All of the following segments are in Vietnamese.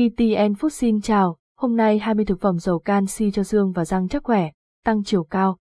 GTN Food xin chào, hôm nay 20 thực phẩm giàu canxi cho xương và răng chắc khỏe, tăng chiều cao.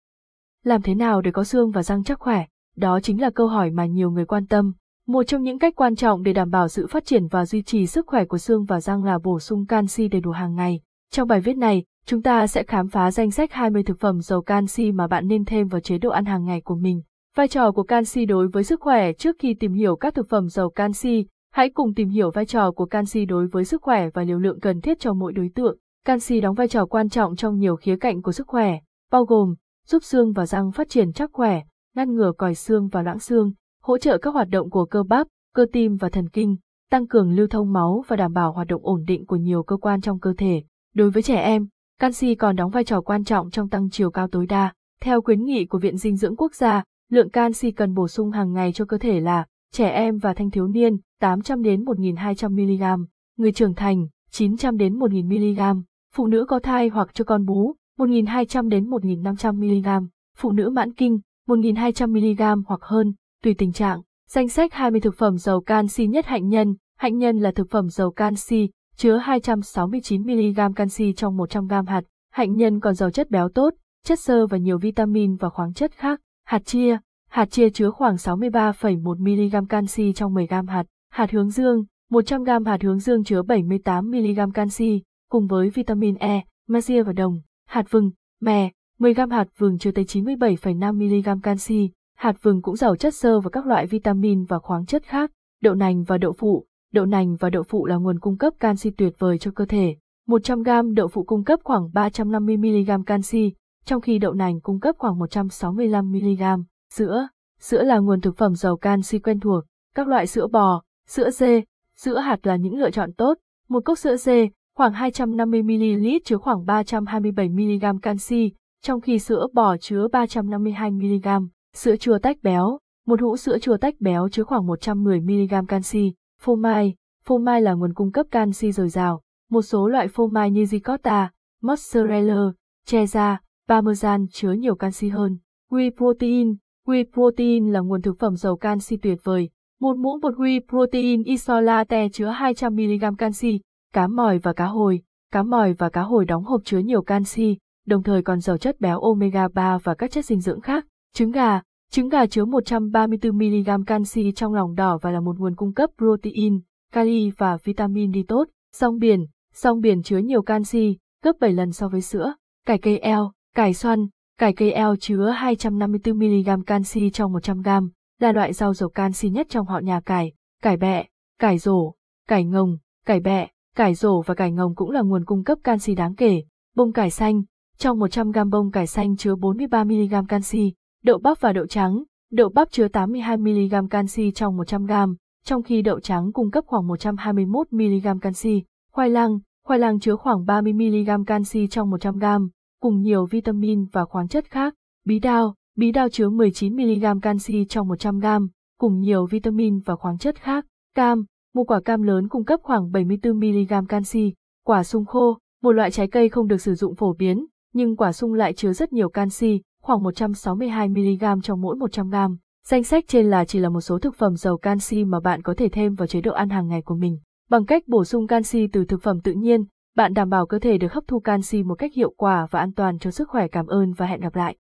Làm thế nào để có xương và răng chắc khỏe? Đó chính là câu hỏi mà nhiều người quan tâm. Một trong những cách quan trọng để đảm bảo sự phát triển và duy trì sức khỏe của xương và răng là bổ sung canxi đầy đủ hàng ngày. Trong bài viết này, chúng ta sẽ khám phá danh sách 20 thực phẩm giàu canxi mà bạn nên thêm vào chế độ ăn hàng ngày của mình. Vai trò của canxi đối với sức khỏe trước khi tìm hiểu các thực phẩm giàu canxi, hãy cùng tìm hiểu vai trò của canxi đối với sức khỏe và liều lượng cần thiết cho mỗi đối tượng. Canxi đóng vai trò quan trọng trong nhiều khía cạnh của sức khỏe, bao gồm giúp xương và răng phát triển chắc khỏe, ngăn ngừa còi xương và loãng xương, hỗ trợ các hoạt động của cơ bắp, cơ tim và thần kinh, tăng cường lưu thông máu và đảm bảo hoạt động ổn định của nhiều cơ quan trong cơ thể. Đối với trẻ em, canxi còn đóng vai trò quan trọng trong tăng chiều cao tối đa. Theo khuyến nghị của Viện Dinh dưỡng Quốc gia, lượng canxi cần bổ sung hàng ngày cho cơ thể là trẻ em và thanh thiếu niên 800 đến 1.200 mg, người trưởng thành 900 đến 1.000 mg, phụ nữ có thai hoặc cho con bú 1.200 đến 1.500 mg, phụ nữ mãn kinh 1.200 mg hoặc hơn, tùy tình trạng. Danh sách 20 thực phẩm giàu canxi nhất hạnh nhân. Hạnh nhân là thực phẩm giàu canxi, chứa 269mg canxi trong 100g hạt. Hạnh nhân còn giàu chất béo tốt, chất xơ và nhiều vitamin và khoáng chất khác. Hạt chia, hạt chia chứa khoảng 63,1mg canxi trong 10g hạt. Hạt hướng dương, 100g hạt hướng dương chứa 78mg canxi, cùng với vitamin E, magie và đồng. Hạt vừng, mè, 10g hạt vừng chứa tới 97,5mg canxi. Hạt vừng cũng giàu chất xơ và các loại vitamin và khoáng chất khác. Đậu nành và đậu phụ, đậu nành và đậu phụ là nguồn cung cấp canxi tuyệt vời cho cơ thể. 100g đậu phụ cung cấp khoảng 350mg canxi, trong khi đậu nành cung cấp khoảng 165mg. Sữa, sữa là nguồn thực phẩm giàu canxi quen thuộc. Các loại sữa bò, sữa dê, sữa hạt là những lựa chọn tốt. Một cốc sữa dê, khoảng 250ml chứa khoảng 327mg canxi, trong khi sữa bò chứa 352mg. Sữa chua tách béo, một hũ sữa chua tách béo chứa khoảng 110mg canxi. Phô mai, phô mai là nguồn cung cấp canxi dồi dào. Một số loại phô mai như ricotta, mozzarella, cheddar, parmesan chứa nhiều canxi hơn. Whey protein, whey protein là nguồn thực phẩm giàu canxi tuyệt vời. Một muỗng bột whey protein isolate chứa 200mg canxi. Cá mòi và cá hồi, cá mòi và cá hồi đóng hộp chứa nhiều canxi, đồng thời còn giàu chất béo omega 3 và các chất dinh dưỡng khác. Trứng gà, trứng gà chứa 134mg canxi trong lòng đỏ và là một nguồn cung cấp protein, kali và vitamin D tốt. Song biển, Song biển chứa nhiều canxi, gấp 7 lần so với sữa. Cải cây eo, cải xoăn, cải cây eo chứa 254mg canxi trong 100g, là loại rau giàu canxi nhất trong họ nhà cải. Cải bẹ, cải rổ, cải ngồng, cải bẹ, cải rổ và cải ngồng cũng là nguồn cung cấp canxi đáng kể. Bông cải xanh, trong 100g bông cải xanh chứa 43mg canxi, Đậu bắp và đậu trắng, đậu bắp chứa 82mg canxi trong 100g, trong khi đậu trắng cung cấp khoảng 121mg canxi. Khoai lang, khoai lang chứa khoảng 30mg canxi trong 100g, cùng nhiều vitamin và khoáng chất khác. Bí đao, bí đao chứa 19mg canxi trong 100g, cùng nhiều vitamin và khoáng chất khác. Cam, một quả cam lớn cung cấp khoảng 74mg canxi. Quả sung khô, một loại trái cây không được sử dụng phổ biến, nhưng quả sung lại chứa rất nhiều canxi, khoảng 162mg trong mỗi 100g. Danh sách trên là chỉ là một số thực phẩm giàu canxi mà bạn có thể thêm vào chế độ ăn hàng ngày của mình. Bằng cách bổ sung canxi từ thực phẩm tự nhiên, bạn đảm bảo cơ thể được hấp thu canxi một cách hiệu quả và an toàn cho sức khỏe. Cảm ơn và hẹn gặp lại.